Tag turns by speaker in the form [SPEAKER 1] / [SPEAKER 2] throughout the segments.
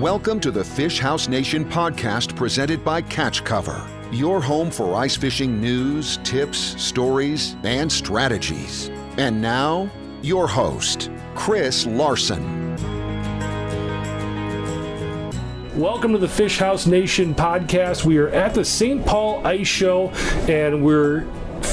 [SPEAKER 1] Welcome to the Fish House Nation podcast presented by Catch Cover, your home for ice fishing news, tips, stories, and strategies. And now, your host, Chris Larson.
[SPEAKER 2] Welcome to the Fish House Nation podcast. We are at the St. Paul Ice Show, and we're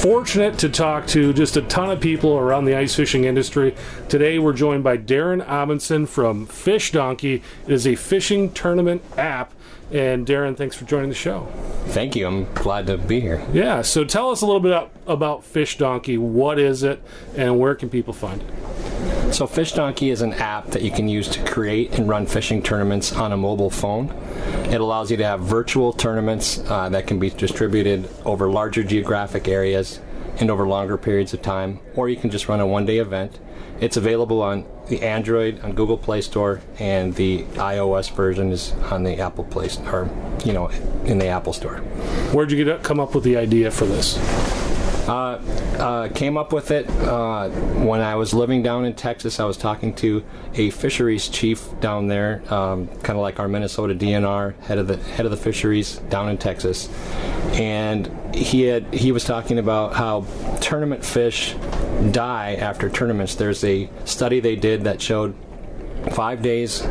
[SPEAKER 2] fortunate to talk to just a ton of people around the ice fishing industry. Today, we're joined by Darren Amundsen from Fish Donkey. It is a fishing tournament app. And Darren, thanks for joining the show.
[SPEAKER 3] Thank you. I'm glad to be here.
[SPEAKER 2] Yeah. So tell us a little bit about Fish Donkey. What is it, and where can people find it?
[SPEAKER 3] So, Fish Donkey is an app that you can use to create and run fishing tournaments on a mobile phone. It allows you to have virtual tournaments uh, that can be distributed over larger geographic areas and over longer periods of time, or you can just run a one day event. It's available on the Android, on Google Play Store, and the iOS version is on the Apple Play Store, or, you know, in the Apple Store.
[SPEAKER 2] Where'd you get come up with the idea for this?
[SPEAKER 3] Uh, uh, came up with it uh, when I was living down in Texas. I was talking to a fisheries chief down there, um, kind of like our Minnesota DNR head of the head of the fisheries down in Texas, and he had he was talking about how tournament fish die after tournaments. There's a study they did that showed five days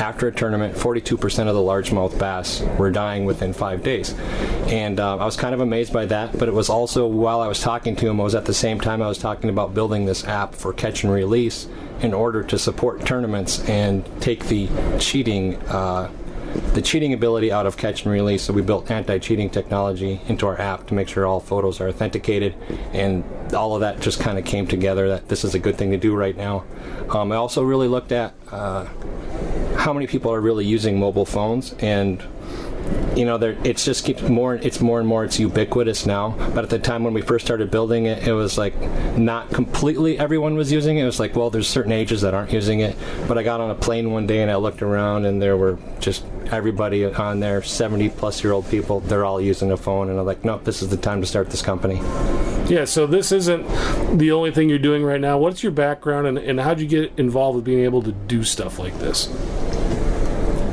[SPEAKER 3] after a tournament, 42% of the largemouth bass were dying within five days. And uh, I was kind of amazed by that, but it was also while I was talking to him, I was at the same time I was talking about building this app for catch and release in order to support tournaments and take the cheating. Uh, the cheating ability out of catch and release. So we built anti-cheating technology into our app to make sure all photos are authenticated, and all of that just kind of came together. That this is a good thing to do right now. Um, I also really looked at uh, how many people are really using mobile phones and you know, it's just keeps more. It's more and more. It's ubiquitous now. But at the time when we first started building it, it was like not completely everyone was using it. It was like, well, there's certain ages that aren't using it. But I got on a plane one day and I looked around, and there were just everybody on there, 70 plus year old people. They're all using a phone, and I'm like, nope, this is the time to start this company.
[SPEAKER 2] Yeah. So this isn't the only thing you're doing right now. What's your background, and, and how'd you get involved with being able to do stuff like this?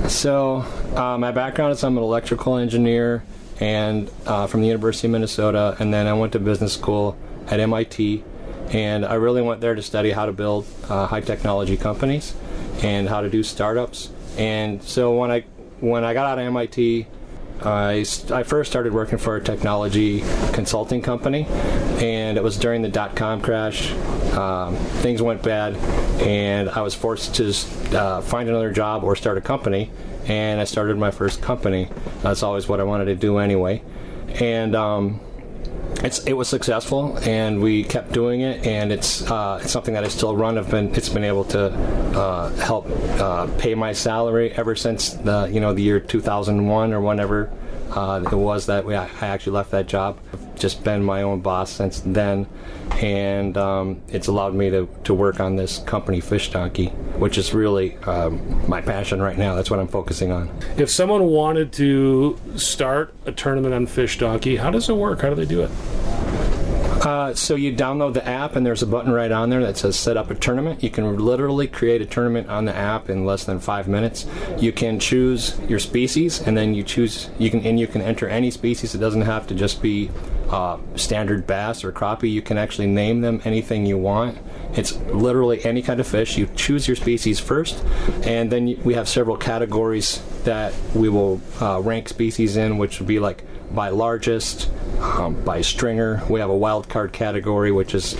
[SPEAKER 3] So, uh, my background is I'm an electrical engineer and uh, from the University of Minnesota, and then I went to business school at MIT, and I really went there to study how to build uh, high technology companies and how to do startups. And so when I when I got out of MIT, I, I first started working for a technology consulting company, and it was during the dot com crash. Um, things went bad, and I was forced to uh, find another job or start a company. And I started my first company. That's always what I wanted to do anyway. And um, it's it was successful, and we kept doing it, and it's uh, it's something that I still run. I've been it's been able to uh, help uh, pay my salary ever since the you know the year 2001 or whenever uh, it was that I actually left that job. I've just been my own boss since then, and um, it's allowed me to, to work on this company, Fish Donkey, which is really um, my passion right now. That's what I'm focusing on.
[SPEAKER 2] If someone wanted to start a tournament on Fish Donkey, how does it work? How do they do it?
[SPEAKER 3] Uh, so you download the app, and there's a button right on there that says "Set up a tournament." You can literally create a tournament on the app in less than five minutes. You can choose your species, and then you choose you can and you can enter any species. It doesn't have to just be uh, standard bass or crappie. You can actually name them anything you want. It's literally any kind of fish. You choose your species first, and then we have several categories that we will uh, rank species in, which would be like by largest, um, by stringer. We have a wild card category, which is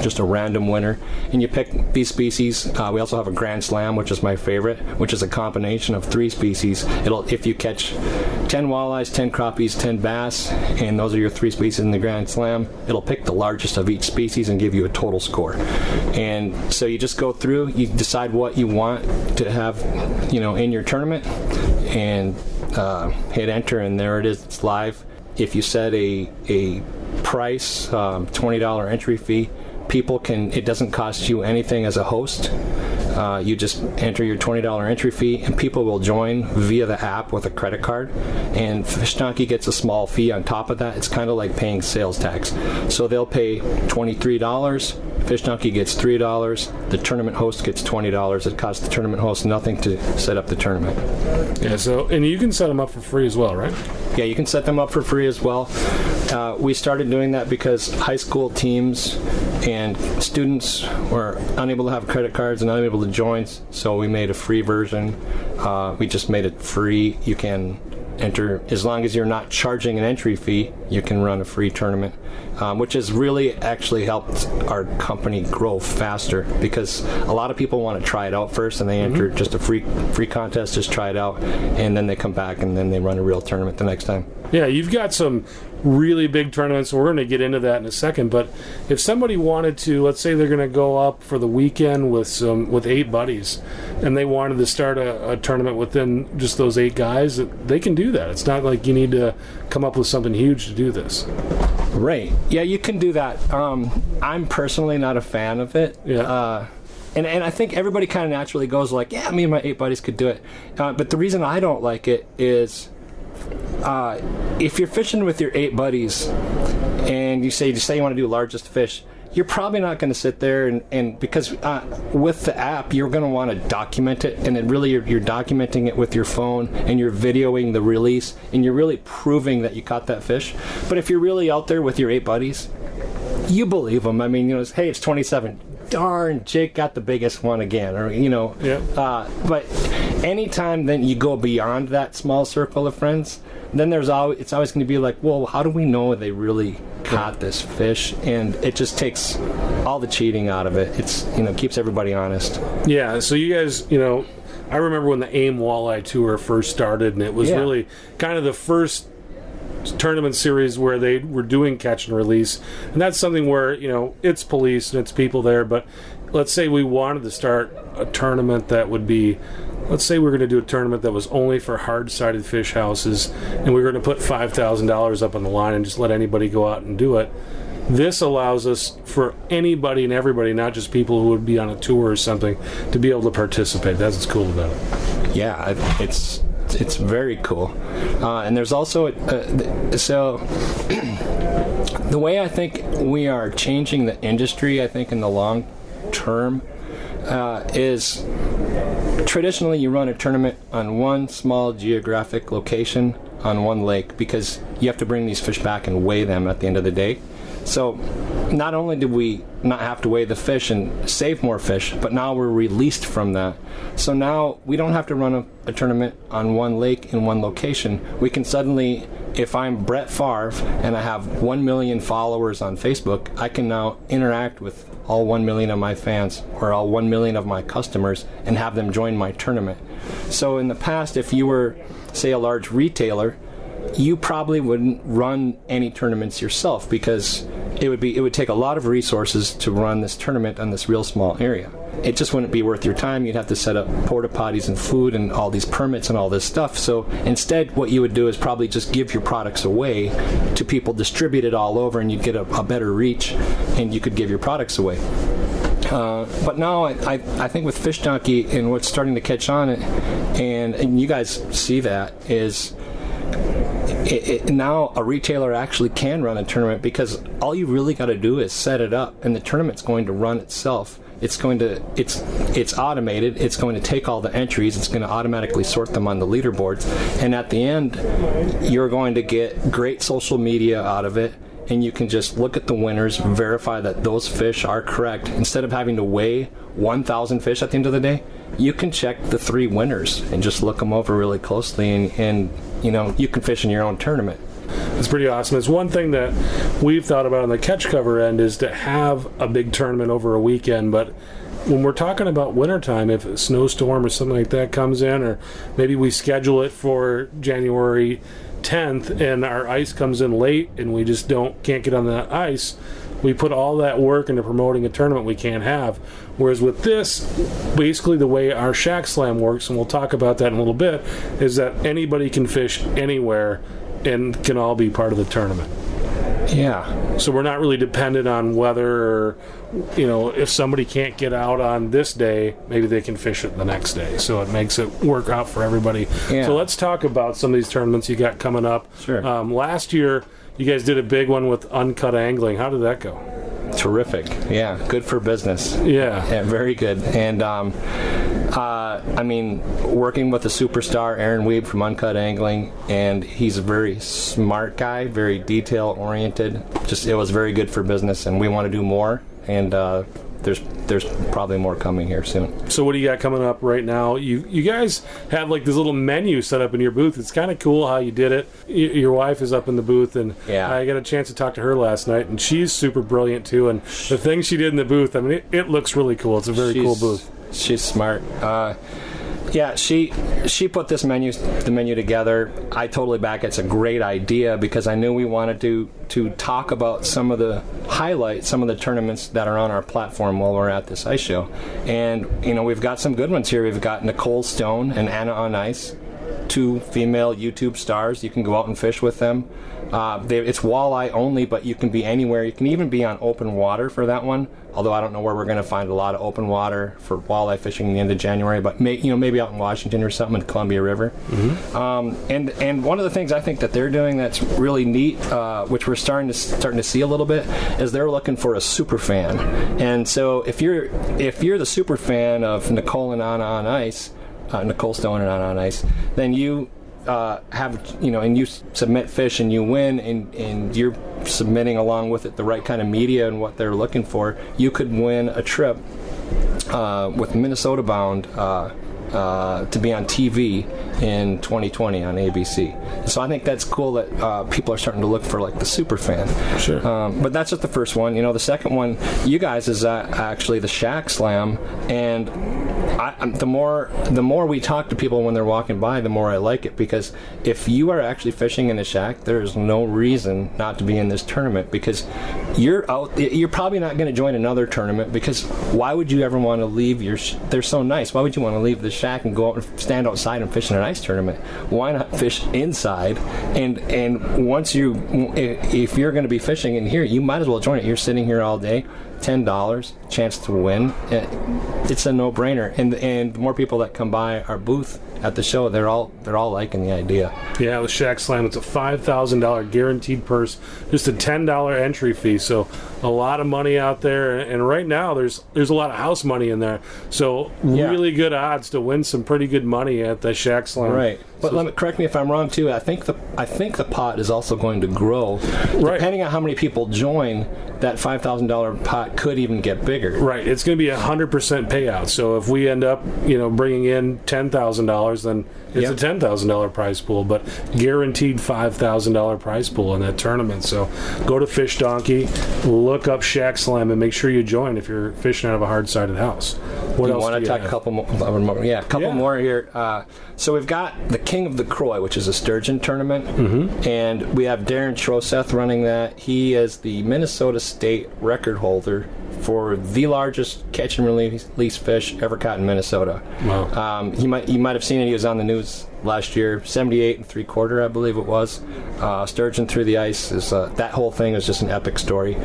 [SPEAKER 3] just a random winner. And you pick these species. Uh, we also have a Grand Slam, which is my favorite, which is a combination of three species. It'll if you catch 10 walleyes, 10 crappies, 10 bass, and those are your three species in the Grand Slam, it'll pick the largest of each species and give you a total score. And so you just go through, you decide what you want to have, you know, in your tournament, and uh, hit enter, and there it is. It's live. If you set a a price, um, twenty dollar entry fee, people can. It doesn't cost you anything as a host. Uh, you just enter your $20 entry fee, and people will join via the app with a credit card. And Fish Donkey gets a small fee on top of that. It's kind of like paying sales tax. So they'll pay $23. Fish Donkey gets $3. The tournament host gets $20. It costs the tournament host nothing to set up the tournament.
[SPEAKER 2] Yeah, so, and you can set them up for free as well, right?
[SPEAKER 3] Yeah, you can set them up for free as well. Uh, we started doing that because high school teams and students were unable to have credit cards and unable to join, so we made a free version. Uh, we just made it free. You can enter as long as you're not charging an entry fee you can run a free tournament um, which has really actually helped our company grow faster because a lot of people want to try it out first and they enter just a free free contest just try it out and then they come back and then they run a real tournament the next time
[SPEAKER 2] Yeah, you've got some really big tournaments. We're going to get into that in a second. But if somebody wanted to, let's say they're going to go up for the weekend with some with eight buddies, and they wanted to start a, a tournament within just those eight guys, they can do that. It's not like you need to come up with something huge to do this.
[SPEAKER 3] Right. Yeah, you can do that. Um, I'm personally not a fan of it.
[SPEAKER 2] Yeah.
[SPEAKER 3] Uh, and, and I think everybody kind of naturally goes like, yeah, me and my eight buddies could do it. Uh, but the reason I don't like it is uh, if you're fishing with your eight buddies and you say, you say you want to do largest fish, you're probably not going to sit there and, and because uh, with the app you're going to want to document it and then really you're, you're documenting it with your phone and you're videoing the release and you're really proving that you caught that fish. But if you're really out there with your eight buddies you believe them i mean you know it's, hey it's 27 darn jake got the biggest one again or you know.
[SPEAKER 2] Yeah.
[SPEAKER 3] uh, but anytime then you go beyond that small circle of friends then there's always it's always going to be like well how do we know they really caught this fish and it just takes all the cheating out of it it's you know keeps everybody honest
[SPEAKER 2] Yeah, so you guys, you know, I remember when the AIM Walleye Tour first started, and it was
[SPEAKER 3] Yeah.
[SPEAKER 2] really kind of the first tournament series where they were doing catch and release, and that's something where you know it's police and it's people there, but let's say we wanted to start a tournament that would be. Let's say we're going to do a tournament that was only for hard-sided fish houses, and we're going to put five thousand dollars up on the line and just let anybody go out and do it. This allows us for anybody and everybody, not just people who would be on a tour or something, to be able to participate. That's what's cool about it.
[SPEAKER 3] yeah it's it's very cool uh, and there's also uh, so the way i think we are changing the industry i think in the long term uh, is traditionally you run a tournament on one small geographic location on one lake because you have to bring these fish back and weigh them at the end of the day. So not only did we not have to weigh the fish and save more fish, but now we're released from that. So now we don't have to run a, a tournament on one lake in one location. We can suddenly, if I'm Brett Favre and I have 1 million followers on Facebook, I can now interact with all 1 million of my fans or all 1 million of my customers and have them join my tournament. So in the past, if you were, say, a large retailer, you probably wouldn't run any tournaments yourself because it would be it would take a lot of resources to run this tournament on this real small area. It just wouldn't be worth your time. You'd have to set up porta potties and food and all these permits and all this stuff. So instead, what you would do is probably just give your products away to people, distribute it all over, and you'd get a, a better reach, and you could give your products away. Uh, but now I, I, I think with Fish Donkey and what's starting to catch on, and, and you guys see that is it, it, now a retailer actually can run a tournament because all you really got to do is set it up, and the tournament's going to run itself. It's going to it's it's automated. It's going to take all the entries. It's going to automatically sort them on the leaderboards, and at the end, you're going to get great social media out of it. And you can just look at the winners, verify that those fish are correct. Instead of having to weigh 1,000 fish at the end of the day, you can check the three winners and just look them over really closely, and, and you know you can fish in your own tournament.
[SPEAKER 2] It's pretty awesome. It's one thing that we've thought about on the catch cover end is to have a big tournament over a weekend, but when we're talking about wintertime, if a snowstorm or something like that comes in, or maybe we schedule it for January 10th and our ice comes in late and we just don't can't get on the ice, we put all that work into promoting a tournament we can't have. Whereas with this, basically the way our Shack Slam works, and we'll talk about that in a little bit, is that anybody can fish anywhere and can all be part of the tournament.
[SPEAKER 3] Yeah.
[SPEAKER 2] So we're not really dependent on whether, you know, if somebody can't get out on this day, maybe they can fish it the next day. So it makes it work out for everybody.
[SPEAKER 3] Yeah.
[SPEAKER 2] So let's talk about some of these tournaments you got coming up.
[SPEAKER 3] Sure.
[SPEAKER 2] Um, last year, you guys did a big one with uncut angling. How did that go?
[SPEAKER 3] Terrific. Yeah. Good for business.
[SPEAKER 2] Yeah.
[SPEAKER 3] Yeah, very good. And um, uh, I mean, working with a superstar, Aaron Weeb from Uncut Angling, and he's a very smart guy, very detail oriented. Just it was very good for business, and we want to do more. And uh, there's there's probably more coming here soon.
[SPEAKER 2] So what do you got coming up right now? You you guys have like this little menu set up in your booth. It's kind of cool how you did it. Y- your wife is up in the booth, and
[SPEAKER 3] Yeah.
[SPEAKER 2] I got a chance to talk to her last night, and she's super brilliant too. And the thing she did in the booth, I mean, it, it looks really cool. It's a very cool booth.
[SPEAKER 3] She's smart. Uh, yeah, she she put this menu the menu together. I totally back. It's a great idea because I knew we wanted to to talk about some of the highlights, some of the tournaments that are on our platform while we're at this ice show. And you know, we've got some good ones here. We've got Nicole Stone and Anna on Ice, two female YouTube stars. You can go out and fish with them. Uh, they, it's walleye only, but you can be anywhere. You can even be on open water for that one. Although I don't know where we're going to find a lot of open water for walleye fishing in the end of January, but may, you know maybe out in Washington or something in the Columbia River. Um, and and one of the things I think that they're doing that's really neat, uh, which we're starting to starting to see a little bit, is they're looking for a super fan. And so if you're if you're the super fan of Nicole and Anna on Ice, uh, Nicole Stone and Anna on Ice, then you uh, have you know, and you submit fish and you win, and and you're submitting along with it the right kind of media and what they're looking for, you could win a trip uh, with Minnesota Bound uh, uh, to be on TV in 2020 on ABC. So I think that's cool that uh, people are starting to look for like the super fan.
[SPEAKER 2] Sure.
[SPEAKER 3] Um, but that's just the first one. You know, the second one, you guys, is uh, actually the Shack Slam, and I, the more the more we talk to people when they're walking by, the more I like it because if you are actually fishing in the shack, there is no reason not to be in this tournament because you're out. You're probably not going to join another tournament because why would you ever want to leave your? Sh- they're so nice. Why would you want to leave the shack and go out and stand outside and fish in an ice tournament? Why not fish inside? And and once you, if if you're going to be fishing in here, you might as well join it. You're sitting here all day ten dollars chance to win. It's a no brainer, and and the more people that come by our booth at the show, they're all they're all liking the idea.
[SPEAKER 2] Yeah, with Shack Slam, it's a five thousand dollar guaranteed purse, just a ten dollar entry fee. So a lot of money out there, and right now there's there's a lot of house money in there. So
[SPEAKER 3] Yeah.
[SPEAKER 2] really good odds to win some pretty good money at the Shack Slam.
[SPEAKER 3] Right, but
[SPEAKER 2] So-
[SPEAKER 3] let me correct me if I'm wrong too. I think the I think the pot is also going to grow,
[SPEAKER 2] Right.
[SPEAKER 3] depending on how many people join. That five thousand dollar pot could even get bigger.
[SPEAKER 2] Right, it's going to be a hundred percent payout. So if we end up, you know, bringing in ten thousand dollars, then it's
[SPEAKER 3] Yep.
[SPEAKER 2] a ten thousand dollar prize pool, but guaranteed five thousand dollar prize pool in that tournament. So go to Fish Donkey, look up Shack Slam, and make sure you join if you're fishing out of a hard sided house. What
[SPEAKER 3] you
[SPEAKER 2] else?
[SPEAKER 3] want
[SPEAKER 2] do
[SPEAKER 3] to
[SPEAKER 2] you
[SPEAKER 3] talk a couple more, more? Yeah, a couple
[SPEAKER 2] Yeah.
[SPEAKER 3] more here. Uh, so we've got the King of the Croix, which is a sturgeon tournament, mm-hmm. and we have Darren Troseth running that. He is the Minnesota State record holder for the largest catch and release fish ever caught in Minnesota.
[SPEAKER 2] Wow.
[SPEAKER 3] Um, you might you might have seen it. He was on the news last year. Seventy-eight and three quarter, I believe it was. Uh, sturgeon through the ice is uh, that whole thing is just an epic story.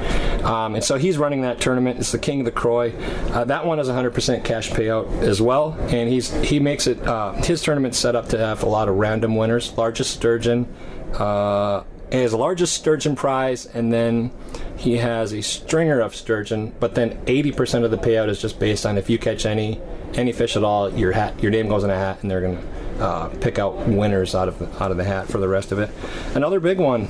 [SPEAKER 3] Um, and so he's running that tournament. It's the King of the Croix. Uh, that one is 100% cash payout as well. And he's he makes it uh, his tournament set up to have a lot of random winners. Largest sturgeon. Uh, his largest sturgeon prize, and then he has a stringer of sturgeon. But then 80% of the payout is just based on if you catch any any fish at all, your hat, your name goes in a hat, and they're gonna uh, pick out winners out of out of the hat for the rest of it. Another big one,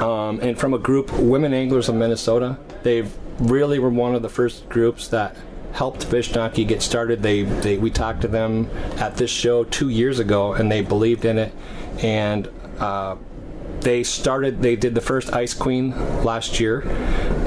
[SPEAKER 3] um, and from a group, Women Anglers of Minnesota. They've really were one of the first groups that helped Fish Donkey get started. They, they we talked to them at this show two years ago, and they believed in it, and. Uh, they started they did the first ice queen last year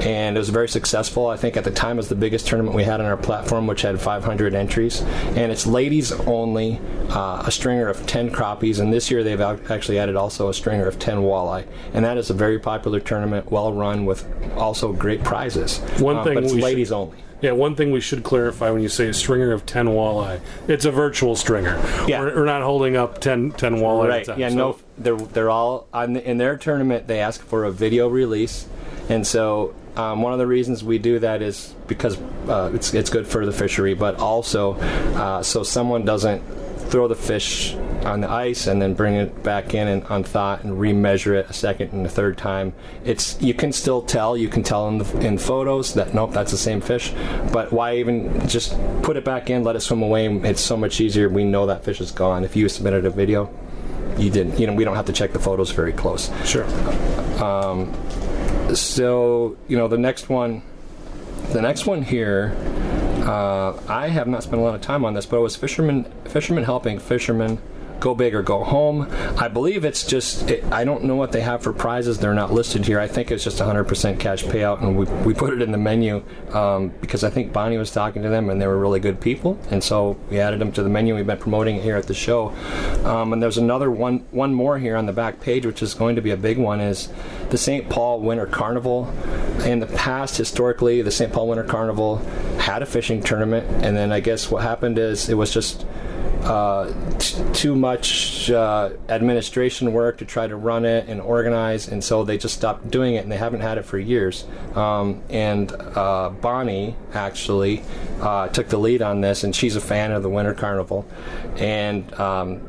[SPEAKER 3] and it was very successful. I think at the time it was the biggest tournament we had on our platform which had 500 entries. And it's ladies only uh, a stringer of 10 crappies. And this year they've actually added also a stringer of 10 walleye. And that is a very popular tournament well run with also great prizes.
[SPEAKER 2] One
[SPEAKER 3] Uh,
[SPEAKER 2] thing
[SPEAKER 3] but it's
[SPEAKER 2] we should-
[SPEAKER 3] ladies only.
[SPEAKER 2] Yeah, one thing we should clarify when you say a stringer of 10 walleye, it's a virtual stringer.
[SPEAKER 3] Yeah.
[SPEAKER 2] We're, we're not holding up 10, 10 walleye
[SPEAKER 3] right. yeah
[SPEAKER 2] So-
[SPEAKER 3] no they're they're all on in their tournament. They ask for a video release, and so um, one of the reasons we do that is because uh, it's it's good for the fishery, but also uh, so someone doesn't throw the fish on the ice and then bring it back in and unthaw and remeasure it a second and a third time. It's you can still tell. You can tell in the in photos that nope, that's the same fish. But why even just put it back in, let it swim away? It's so much easier. We know that fish is gone. If you submitted a video, you didn't. You know, we don't have to check the photos very close.
[SPEAKER 2] Sure.
[SPEAKER 3] Um, so you know the next one, the next one here. Uh, I have not spent a lot of time on this, but it was fishermen fishermen helping fishermen go big or go home. I believe it's just, it, I don't know what they have for prizes. They're not listed here. I think it's just 100% cash payout, and we, we put it in the menu um, because I think Bonnie was talking to them and they were really good people. And so we added them to the menu. We've been promoting it here at the show. Um, and there's another one, one more here on the back page, which is going to be a big one, is the St. Paul Winter Carnival. In the past, historically, the St. Paul Winter Carnival had a fishing tournament, and then I guess what happened is it was just uh, t- too much uh, administration work to try to run it and organize, and so they just stopped doing it, and they haven't had it for years. Um, and uh, Bonnie actually uh, took the lead on this, and she's a fan of the Winter Carnival, and. Um,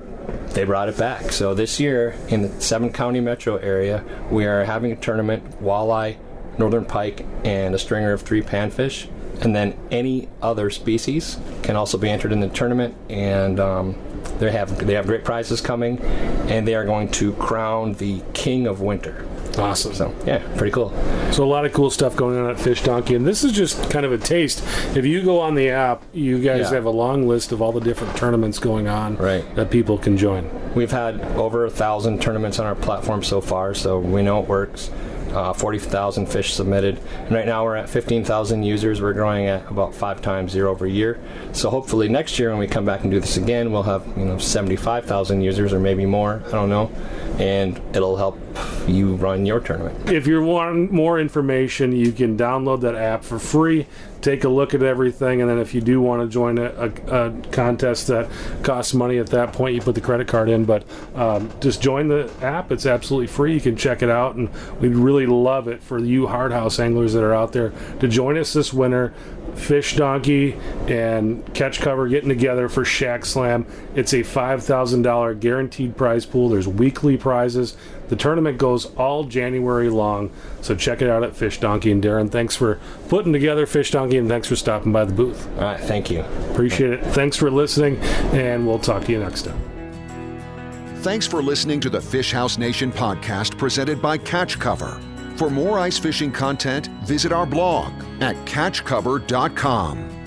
[SPEAKER 3] they brought it back. So this year, in the seven county metro area, we are having a tournament walleye, northern pike, and a stringer of three panfish and then any other species can also be entered in the tournament and um, they have they have great prizes coming and they are going to crown the king of winter
[SPEAKER 2] Awesome.
[SPEAKER 3] so yeah pretty cool
[SPEAKER 2] So a lot of cool stuff going on at Fish Donkey, and this is just kind of a taste. If you go on the app, you guys
[SPEAKER 3] Yeah.
[SPEAKER 2] have a long list of all the different tournaments going on
[SPEAKER 3] Right.
[SPEAKER 2] that people can join.
[SPEAKER 3] we've had over a thousand tournaments on our platform so far so we know it works uh, 40,000 fish submitted. And right now we're at 15,000 users. We're growing at about five times year over year. So hopefully next year when we come back and do this again, we'll have you know 75,000 users or maybe more. I don't know, and it'll help you run your tournament.
[SPEAKER 2] If you want more information, you can download that app for free. Take a look at everything, and then if you do want to join a, a, a contest that costs money, at that point you put the credit card in. But um, just join the app; it's absolutely free. You can check it out, and we'd really love it for you hard house anglers that are out there to join us this winter. Fish Donkey and Catch Cover getting together for Shack Slam. It's a five thousand dollar guaranteed prize pool. There's weekly prizes. The tournament goes all January long, so check it out at Fish Donkey. And Darren, thanks for putting together Fish Donkey, and thanks for stopping by the booth.
[SPEAKER 3] All right, thank you.
[SPEAKER 2] Appreciate it. Thanks for listening, and we'll talk to you next time.
[SPEAKER 1] Thanks for listening to the Fish House Nation podcast presented by Catch Cover. For more ice fishing content, visit our blog at catchcover.com.